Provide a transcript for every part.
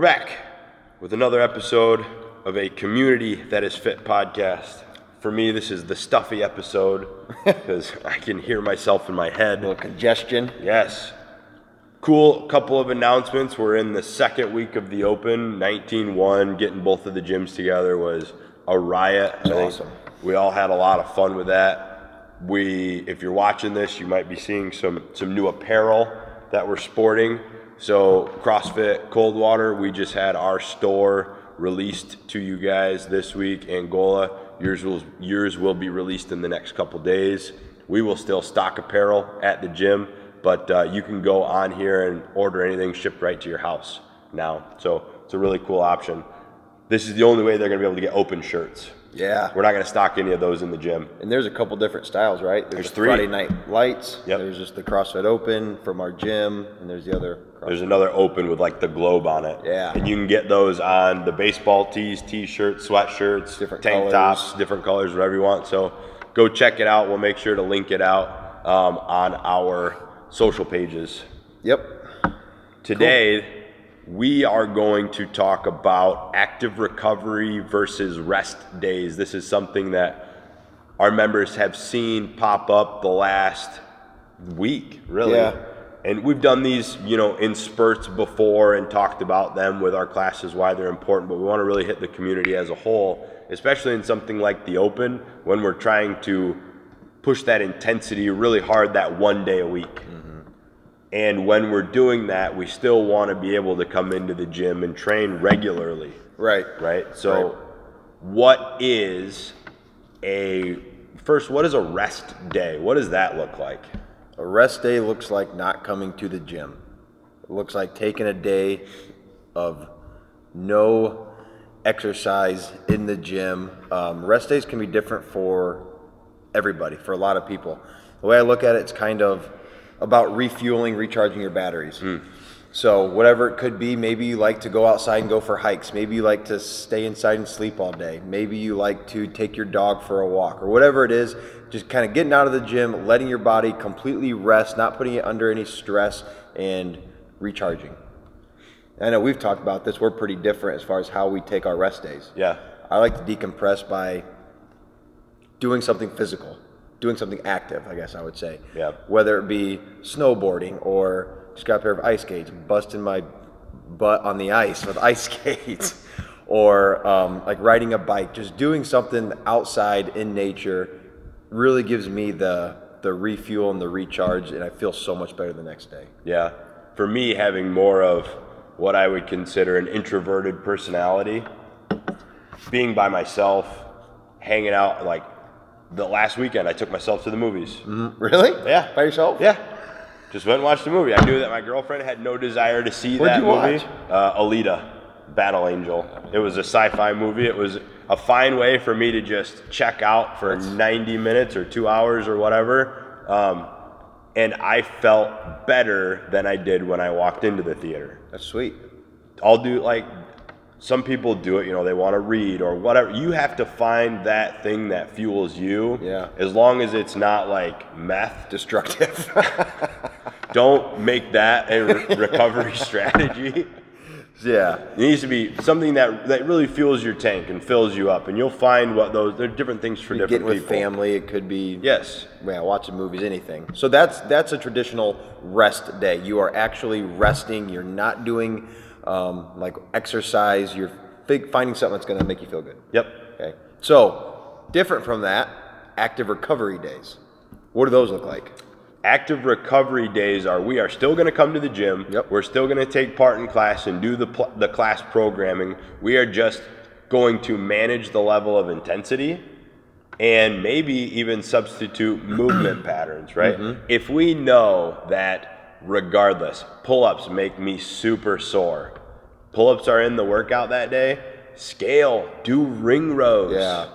We're back with another episode of a Community That Is Fit podcast. For me, this is the stuffy episode because I can hear myself in my head. A little congestion. Yes. Cool couple of announcements. We're in the second week of the Open. 19 1. Getting both of the gyms together was a riot. Awesome. We all had a lot of fun with that. We, if you're watching this, you might be seeing some, some new apparel that we're sporting. So, CrossFit Coldwater, we just had our store released to you guys this week. Angola, yours will, yours will be released in the next couple days. We will still stock apparel at the gym, but uh, you can go on here and order anything shipped right to your house now. So it's a really cool option. This is the only way they're going to be able to get open shirts. Yeah. We're not going to stock any of those in the gym. And there's a couple different styles, right? There's the three. Friday Night Lights. Yep. There's just the CrossFit Open from our gym, and there's the other. There's another open with like the globe on it. Yeah. And you can get those on the baseball tees, t-shirts, sweatshirts, Different tank colors. tops, different colors, whatever you want. So go check it out. We'll make sure to link it out um, on our social pages. Yep. Today, we are going to talk about active recovery versus rest days. This is something that our members have seen pop up the last week, really. Yeah. And we've done these, you know, in spurts before and talked about them with our classes, why they're important, but we want to really hit the community as a whole, especially in something like the open when we're trying to push that intensity really hard that one day a week. Mm-hmm. And when we're doing that, we still want to be able to come into the gym and train regularly, Right. right? So, what is a first? What is a rest day? What does that look like? A rest day looks like not coming to the gym. It looks like taking a day of no exercise in the gym. Um, rest days can be different for everybody, for a lot of people. The way I look at it, it's kind of about refueling, recharging your batteries. So, whatever it could be, maybe you like to go outside and go for hikes. Maybe you like to stay inside and sleep all day. Maybe you like to take your dog for a walk or whatever it is. Just kind of getting out of the gym, letting your body completely rest, not putting it under any stress, and recharging. I know we've talked about this. We're pretty different as far as how we take our rest days. Yeah, I like to decompress by doing something physical, doing something active, I guess I would say. Yeah. Whether it be snowboarding or just got a pair of ice skates, busting my butt on the ice with ice skates, or um, like riding a bike, just doing something outside in nature really gives me the the refuel and the recharge, and I feel so much better the next day. yeah. For me, having more of what I would consider an introverted personality, being by myself, hanging out, like the last weekend, I took myself to the movies. Really? Yeah. By yourself? Yeah. Just went and watched the movie. I knew that my girlfriend had no desire to see What'd that you movie. watch? Uh, Alita, Battle Angel. It was a sci-fi movie. It was a fine way for me to just check out for 90 minutes or two hours or whatever. Um, and I felt better than I did when I walked into the theater. That's sweet. I'll do like some people do it, you know, they want to read or whatever. You have to find that thing that fuels you. Yeah. As long as it's not like meth Destructive. don't make that a re- recovery strategy. Yeah. It needs to be something that, that really fuels your tank and fills you up, and you'll find what those. They're different things for different Getting with people. family, it could be Yes, yeah, watching movies, anything. So that's that's a traditional rest day. You are actually resting. You're not doing um, like exercise. You're fig- finding something that's going to make you feel good. yep. Okay. So different from that, active recovery days. What do those look like? Active recovery days are we are still going to come to the gym. Yep. We're still going to take part in class and do the pl- the class programming. We are just going to manage the level of intensity and maybe even substitute movement patterns, right? Mm-hmm. If we know that regardless, pull-ups make me super sore. Pull-ups are in the workout that day. Scale, do ring rows. Yeah.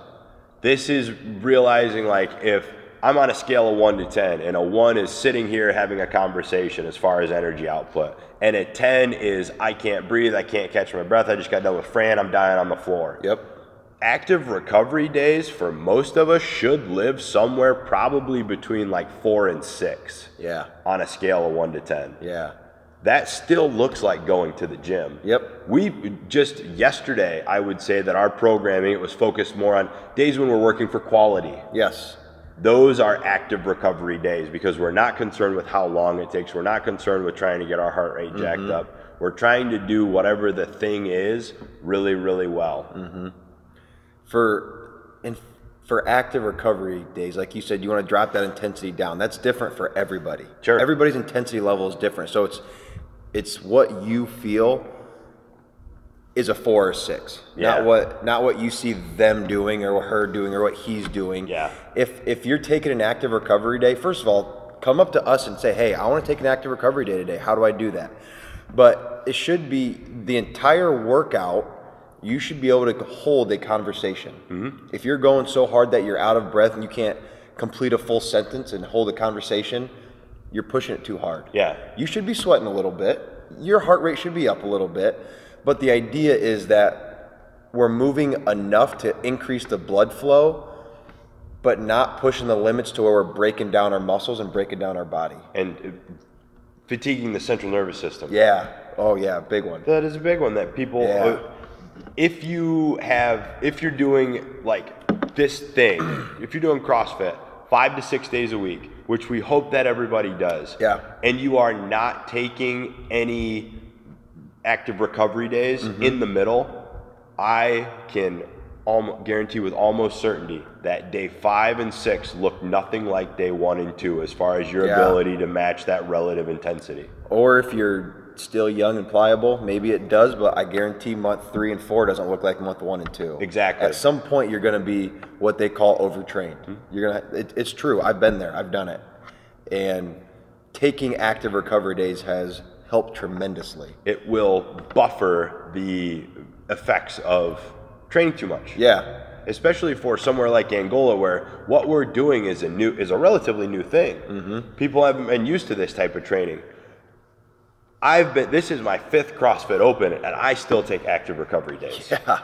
This is realizing like if I'm on a scale of one to 10, and a one is sitting here having a conversation as far as energy output, and a 10 is I can't breathe, I can't catch my breath, I just got done with Fran, I'm dying on the floor. Yep. Active recovery days for most of us should live somewhere probably between like four and six Yeah. on a scale of one to 10. Yeah. that still looks like going to the gym. Yep. We just yesterday, I would say that our programming it was focused more on days when we're working for quality. Yes. Those are active recovery days because we're not concerned with how long it takes. We're not concerned with trying to get our heart rate jacked Mm-hmm. up. We're trying to do whatever the thing is really, really well. Mm-hmm. For in, for active recovery days, like you said, you want to drop that intensity down. That's different for everybody. Sure. Everybody's intensity level is different. So it's it's what you feel is a four or six. Yeah. Not what not what you see them doing or her doing or what he's doing. Yeah. If if you're taking an active recovery day, first of all, come up to us and say, Hey, I want to take an active recovery day today. How do I do that? But it should be the entire workout you should be able to hold a conversation. Mm-hmm. If you're going so hard that you're out of breath and you can't complete a full sentence and hold a conversation, you're pushing it too hard. Yeah. You should be sweating a little bit. Your heart rate should be up a little bit. But the idea is that we're moving enough to increase the blood flow, but not pushing the limits to where we're breaking down our muscles and breaking down our body. And uh, fatiguing the central nervous system. Yeah. Oh, yeah. Big one. That is a big one that people. Yeah. uh, if you have, if you're doing like this thing, if you're doing CrossFit five to six days a week, which we hope that everybody does, Yeah. and you are not taking any active recovery days Mm-hmm. in the middle, I can almost guarantee with almost certainty that day five and six look nothing like day one and two as far as your Yeah. ability to match that relative intensity. Or if you're still young and pliable, maybe it does, but I guarantee month three and four doesn't look like month one and two. Exactly. At some point, you're going to be what they call overtrained. You're gonna. It, it's true. I've been there. I've done it, and taking active recovery days has helped tremendously. it will buffer the effects of training too much. Yeah. Especially for somewhere like Angola, where what we're doing is a new is a relatively new thing. Mm-hmm. People haven't been used to this type of training. I've been. This is my fifth CrossFit Open, and I still take active recovery days. Yeah.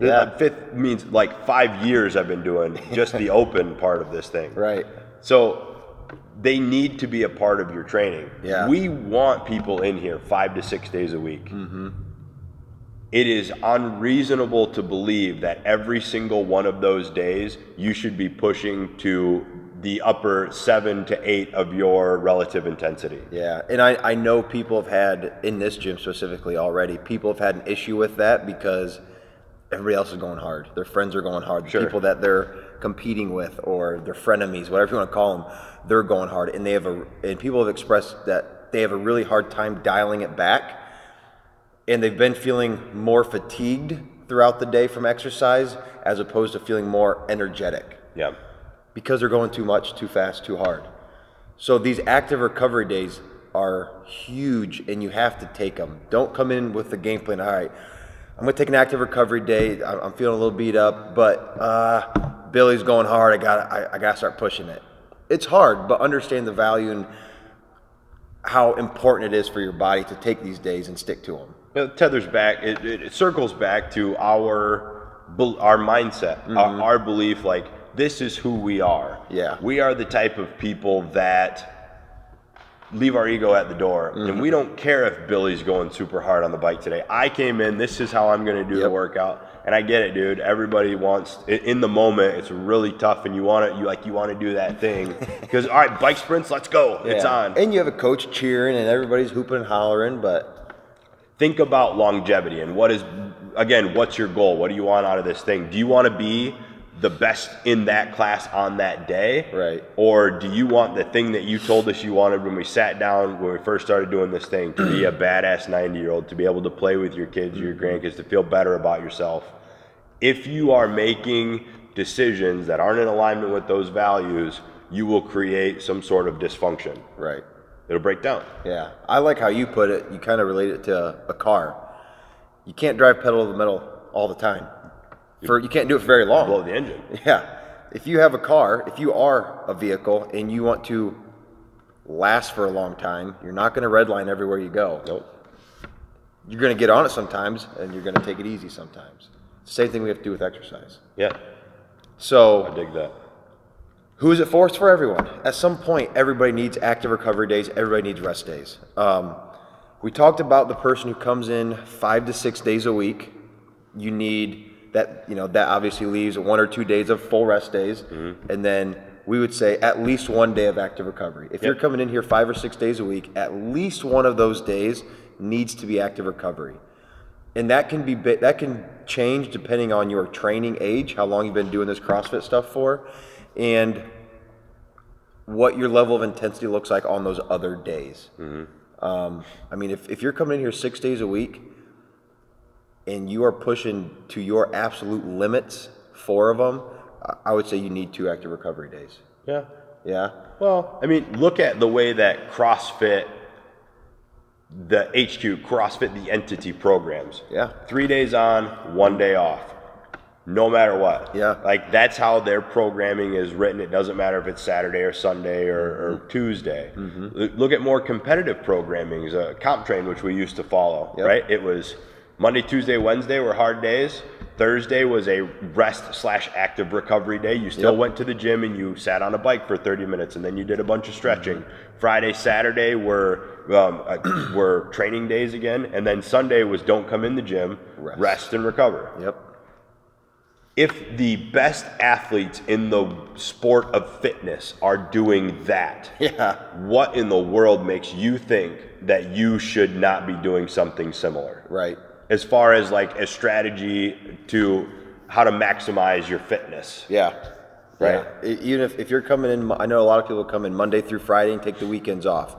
Yeah. Fifth means like five years I've been doing just the open part of this thing. Right. So they need to be a part of your training. Yeah. We want people in here five to six days a week. Mm-hmm. It is unreasonable to believe that every single one of those days you should be pushing to the upper seven to eight of your relative intensity. Yeah, and I, I know people have had in this gym specifically already. People have had an issue with that because everybody else is going hard. Their friends are going hard. The Sure. people that they're competing with or their frenemies, whatever you want to call them, they're going hard. And they have a and people have expressed that they have a really hard time dialing it back, and they've been feeling more fatigued throughout the day from exercise as opposed to feeling more energetic Yeah. because they're going too much, too fast, too hard. So these active recovery days are huge, and you have to take them. Don't come in with the game plan. All right, I'm gonna take an active recovery day. I'm feeling a little beat up, but uh, Billy's going hard. I got I, I gotta start pushing it. It's hard, but understand the value and how important it is for your body to take these days and stick to them. It tethers back. It, it, it circles back to our our mindset, our, mm-hmm. our belief. Like this is who we are. Yeah. we are the type of people that leave our ego at the door, and mm-hmm. we don't care if Billy's going super hard on the bike today. I came in. This is how I'm going to do the workout, and I get it, dude. Everybody wants in the moment. It's really tough, and you want to you like you want to do that thing because all right, bike sprints. Let's go. It's on. And you have a coach cheering, and everybody's hooping and hollering, but think about longevity and what is again what's your goal what do you want out of this thing do you want to be the best in that class on that day Right. or do you want the thing that you told us you wanted when we sat down when we first started doing this thing to be a badass 90 year old to be able to play with your kids your grandkids to feel better about yourself if you are making decisions that aren't in alignment with those values you will create some sort of dysfunction right. it'll break down Yeah, I like how you put it. You kind of relate it to a car. You can't drive pedal to the metal all the time. For you can't do it for very long. blow the engine Yeah, if you have a car, if you are a vehicle and you want to last for a long time, you're not going to redline everywhere you go. nope You're going to get on it sometimes, and you're going to take it easy sometimes. Same thing we have to do with exercise. yeah So i dig that who is it for? It's for everyone. At some point, everybody needs active recovery days. Everybody needs rest days. Um, We talked about the person who comes in five to six days a week. You need that, you know, that obviously leaves one or two days of full rest days. And then we would say at least one day of active recovery. If you're coming in here five or six days a week, at least one of those days needs to be active recovery. And that can be that can change depending on your training age, how long you've been doing this CrossFit stuff for, and what your level of intensity looks like on those other days. Um, I mean, if, if you're coming in here six days a week and you are pushing to your absolute limits, four of them, I would say you need two active recovery days. Yeah. Yeah. Well, I mean, look at the way that CrossFit, the HQ, CrossFit, the entity programs. Yeah. Three days on, one day off. No matter what. Yeah. Like that's how their programming is written. It doesn't matter if it's Saturday or Sunday or, or Tuesday. L- Look at more competitive programming, uh, Comp Train, which we used to follow, Yep. right? It was Monday, Tuesday, Wednesday were hard days. Thursday was a rest slash active recovery day. You still Yep. went to the gym and you sat on a bike for 30 minutes and then you did a bunch of stretching. Friday, Saturday were um, uh, were training days again, and then Sunday was don't come in the gym, Rest. rest and recover. Yep. If the best athletes in the sport of fitness are doing that, Yeah. what in the world makes you think that you should not be doing something similar? Right. As far as like a strategy to how to maximize your fitness. Yeah. Right. Yeah. Even if, if you're coming in, I know a lot of people come in Monday through Friday and take the weekends off.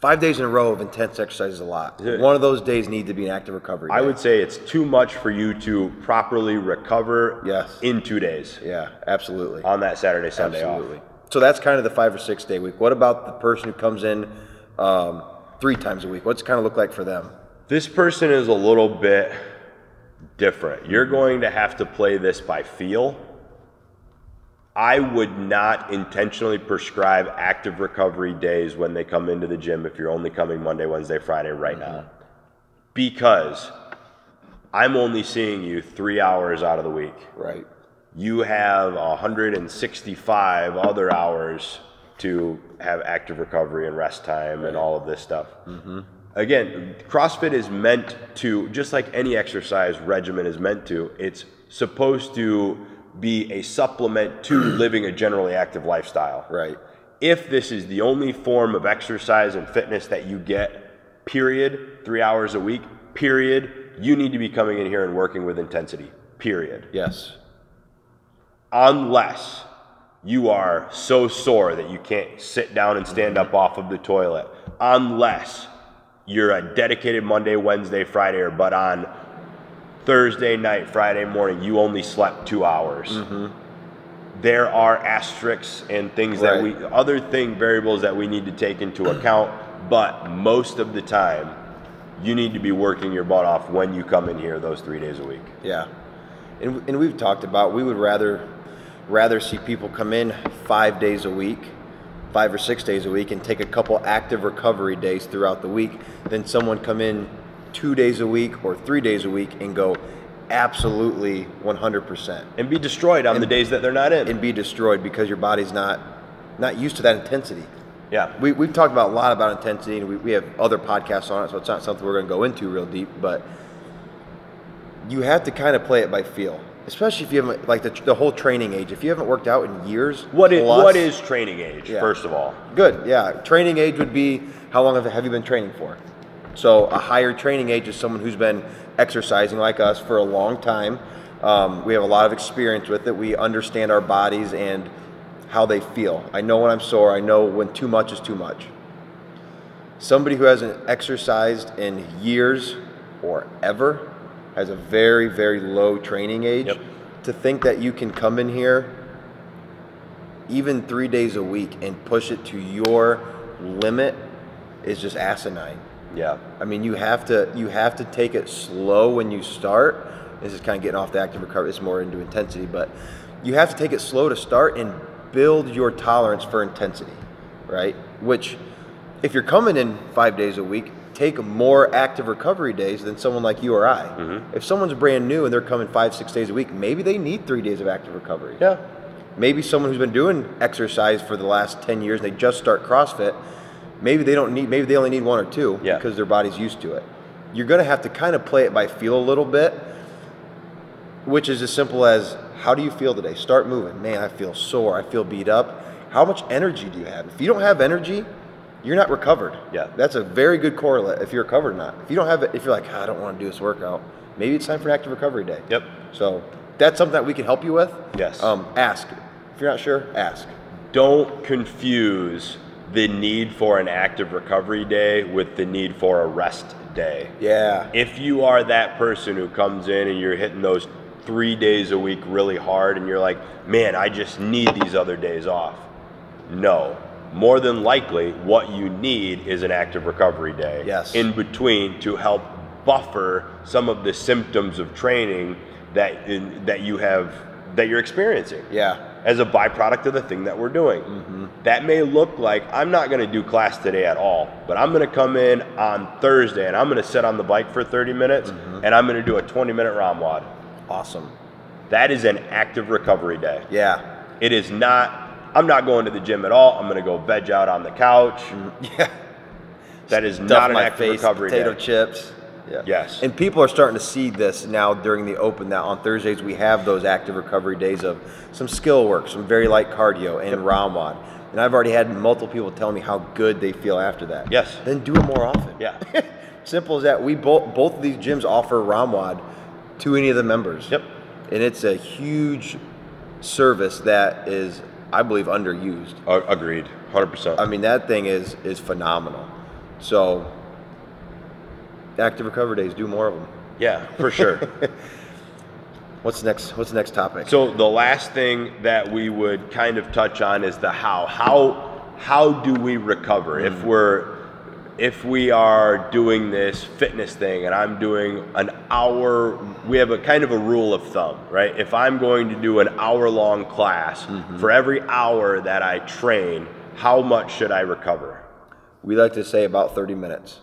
Five days in a row of intense exercise is a lot. Yeah. One of those days need to be an active recovery. I would say it's too much for you to properly recover Yes. in two days Yeah, absolutely. on that Saturday, Sunday absolutely. off. So that's kind of the five or six day week. What about the person who comes in um, three times a week? What's it kind of look like for them? This person is a little bit different. You're going to have to play this by feel. I would not intentionally prescribe active recovery days when they come into the gym if you're only coming Monday, Wednesday, Friday right mm-hmm. now. Because I'm only seeing you three hours out of the week. Right. You have 165 other hours to have active recovery and rest time and all of this stuff. Mm-hmm. Again, CrossFit is meant to, just like any exercise regimen is meant to, it's supposed to be a supplement to living a generally active lifestyle. Right. If this is the only form of exercise and fitness that you get, period, three hours a week, period, you need to be coming in here and working with intensity, period Yes. unless you are so sore that you can't sit down and stand mm-hmm. up off of the toilet, unless you're a dedicated Monday, Wednesday, Friday, or but on Thursday night, Friday morning, you only slept two hours. Mm-hmm. There are asterisks and things that we, other thing variables that we need to take into account, but most of the time, you need to be working your butt off when you come in here those three days a week. Yeah, and and we've talked about we would rather rather see people come in five days a week, five or six days a week, and take a couple active recovery days throughout the week than someone come in two days a week or three days a week and go absolutely 100% And be destroyed on the days that they're not in. and be destroyed because your body's not not used to that intensity. yeah. We, we've talked about a lot about intensity, and we, we have other podcasts on it, so it's not something we're going to go into real deep. But you have to kind of play it by feel, especially if you haven't like the, the whole training age. If you haven't worked out in years, What is, plus- what is training age, Yeah. first of all? good? Yeah, training age would be how long have, have you been training for? So a higher training age is someone who's been exercising like us for a long time. Um, we have a lot of experience with it. We understand our bodies and how they feel. I know when I'm sore. I know when too much is too much. Somebody who hasn't exercised in years or ever has a very, very low training age. Yep. To think that you can come in here even three days a week and push it to your limit is just asinine. Yeah. I mean, you have to you have to take it slow when you start. This is kind of getting off the active recovery. It's more into intensity, but you have to take it slow to start and build your tolerance for intensity, right? Which, if you're coming in five days a week, take more active recovery days than someone like you or I. Mm-hmm. If someone's brand new and they're coming five six days a week, maybe they need three days of active recovery Yeah. maybe someone who's been doing exercise for the last 10 years and they just start CrossFit, maybe they don't need, maybe they only need one or two Yeah. because their body's used to it. You're going to have to kind of play it by feel a little bit, which is as simple as how do you feel today? Start moving. Man, I feel sore. I feel beat up. How much energy do you have? If you don't have energy, you're not recovered. Yeah. That's a very good correlate if you're recovered or not. If you don't have it, if you're like, "Ah, I don't want to do this workout, maybe it's time for an active recovery day. Yep. So that's something that we can help you with. Yes. Um, ask. If you're not sure, ask. Don't confuse the need for an active recovery day with the need for a rest day. Yeah. If you are that person who comes in and you're hitting those three days a week really hard and you're like, man, I just need these other days off. No. More than likely, what you need is an active recovery day Yes. in between to help buffer some of the symptoms of training that in, that you have that you're experiencing Yeah. as a byproduct of the thing that we're doing. Mm-hmm. That may look like I'm not going to do class today at all, but I'm going to come in on Thursday and I'm going to sit on the bike for 30 minutes mm-hmm. and I'm going to do a 20 minute ROMWOD. Awesome. That is an active recovery day. Yeah. It is not, I'm not going to the gym at all. I'm going to go veg out on the couch. Yeah. That is Stuff not an active face, recovery potato day. chips. Yeah. Yes. And people are starting to see this now during the open that on Thursdays we have those active recovery days of some skill work, some very light cardio and ROMWOD. And I've already had multiple people tell me how good they feel after that. Yes. Then do it more often. Yeah. Simple as that. We both both of these gyms offer ROMWOD to any of the members. Yep. And it's a huge service that is, I believe, underused. A- agreed. 100%. I mean, that thing is is phenomenal. So, active recovery days, do more of them. yeah, for sure. What's next? What's the next topic? So the last thing that we would kind of touch on is the how. How how do we recover if mm. we're if we are doing this fitness thing and I'm doing an hour we have a kind of a rule of thumb, right? If I'm going to do an hour long class, for every hour that I train, how much should I recover? we like to say about 30 minutes.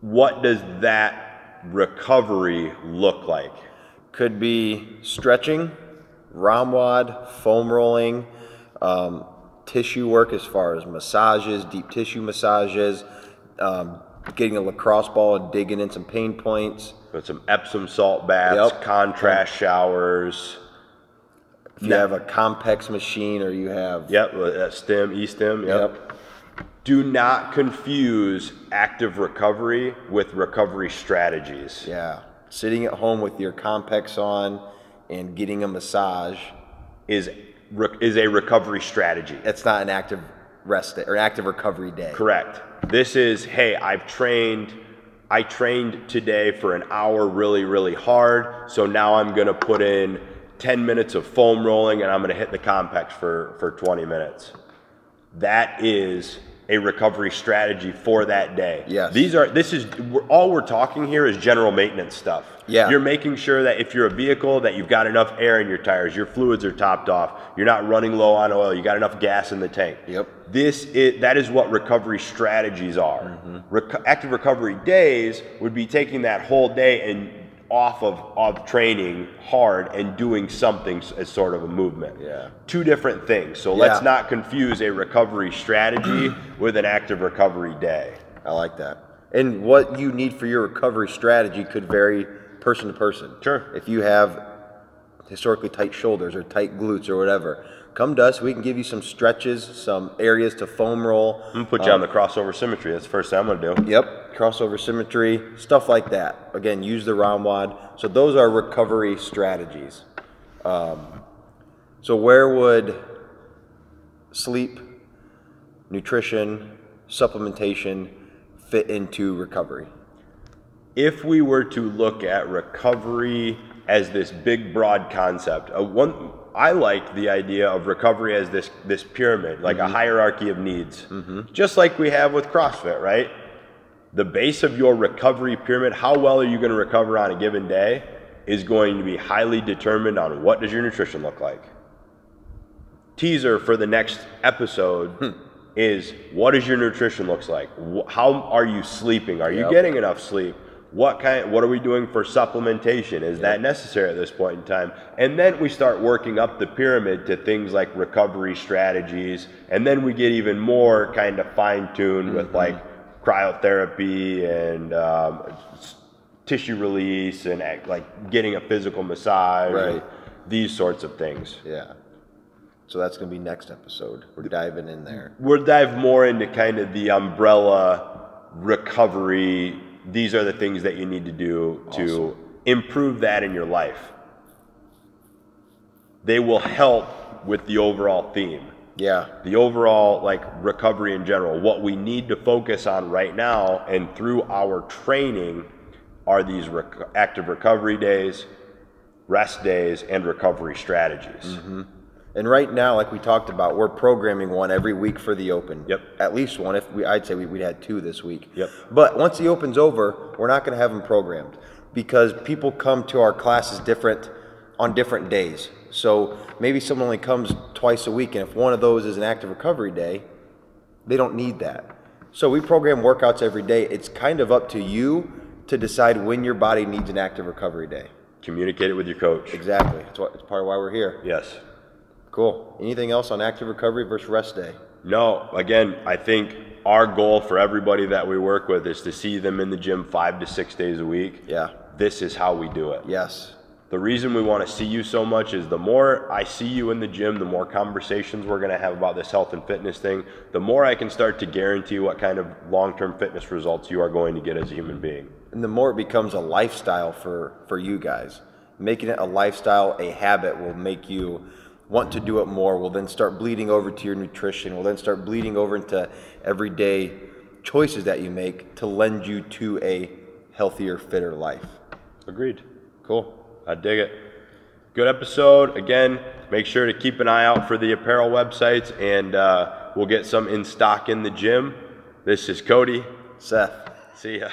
What does that recovery look like? Could be stretching, ROMWOD, foam rolling, um, tissue work as far as massages, deep tissue massages, um, getting a lacrosse ball and digging in some pain points. With some Epsom salt baths, Yep. contrast showers. If you have a Compex machine or you have Yep, that stem, E stim. Yep. Yep. Do not confuse active recovery with recovery strategies. Yeah. Sitting at home with your Compex on and getting a massage, Is is a recovery strategy. It's not an active rest day or an active recovery day. Correct. This is hey, I've trained. I trained today for an hour really, really hard. So now I'm gonna put in 10 minutes of foam rolling and I'm gonna hit the Compex for for 20 minutes. That is a recovery strategy for that day. Yes. These are this is we're, all we're talking here is general maintenance stuff. Yeah. You're making sure that if you're a vehicle that you've got enough air in your tires, your fluids are topped off, you're not running low on oil, you got enough gas in the tank. Yep. This is that is what recovery strategies are. Mm-hmm. Reco- active recovery days would be taking that whole day and off of, of training hard and doing something as sort of a movement. Yeah. Two different things. So let's not confuse a recovery strategy with an active recovery day. I like that. And what you need for your recovery strategy could vary person to person. Sure. If you have historically tight shoulders or tight glutes or whatever, come to us. We can give you some stretches, some areas to foam roll. I'm gonna put you on the crossover symmetry. That's the first thing I'm gonna do. Yep, crossover symmetry, stuff like that. Again, use the ROMWOD. So those are recovery strategies. Um, so where would sleep, nutrition, supplementation fit into recovery? if we were to look at recovery as this big broad concept uh, one i like the idea of recovery as this this pyramid like a mm-hmm. hierarchy of needs. Mm-hmm. Just like we have with crossfit right? The base of your recovery pyramid how well are you going to recover on a given day is going to be highly determined on what does your nutrition look like. Teaser for the next episode hmm. is what does your nutrition looks like? How are you sleeping? Are you Yep. getting enough sleep What kind? What are we doing for supplementation? Is that necessary at this point in time? And then we start working up the pyramid to things like recovery strategies, and then we get even more kind of fine tuned with like cryotherapy and um, tissue release and act- like getting a physical massage, and Right. these sorts of things. Yeah. So that's going to be next episode. We're diving in there. We'll dive more into kind of the umbrella recovery. These are the things that you need to do to improve that in your life. They will help with the overall theme. Yeah. The overall like recovery in general. What we need to focus on right now and through our training are these rec- active recovery days, rest days, and recovery strategies. Mm-hmm. And right now, like we talked about, we're programming one every week for the Open. Yep. At least one. If we, I'd say we, we had two this week. Yep. But once the Open's over, we're not going to have them programmed because people come to our classes different on different days. So maybe someone only comes twice a week, and if one of those is an active recovery day, they don't need that. So we program workouts every day. It's kind of up to you to decide when your body needs an active recovery day. Communicate it with your coach. Exactly. That's what. It's part of why we're here. Yes. Cool. Anything else on active recovery versus rest day? No, again, I think our goal for everybody that we work with is to see them in the gym five to six days a week. Yeah. This is how we do it. Yes. The reason we want to see you so much is the more I see you in the gym, the more conversations we're going to have about this health and fitness thing, the more I can start to guarantee what kind of long term fitness results you are going to get as a human being. And the more it becomes a lifestyle for for you guys, making it a lifestyle, a habit will make you want to do it more. Will then start bleeding over to your nutrition. Will then start bleeding over into everyday choices that you make to lend you to a healthier, fitter life. Agreed. Cool. I dig it. Good episode. Again, make sure to keep an eye out for the apparel websites, and uh, we'll get some in stock in the gym. This is Cody. Seth. See ya.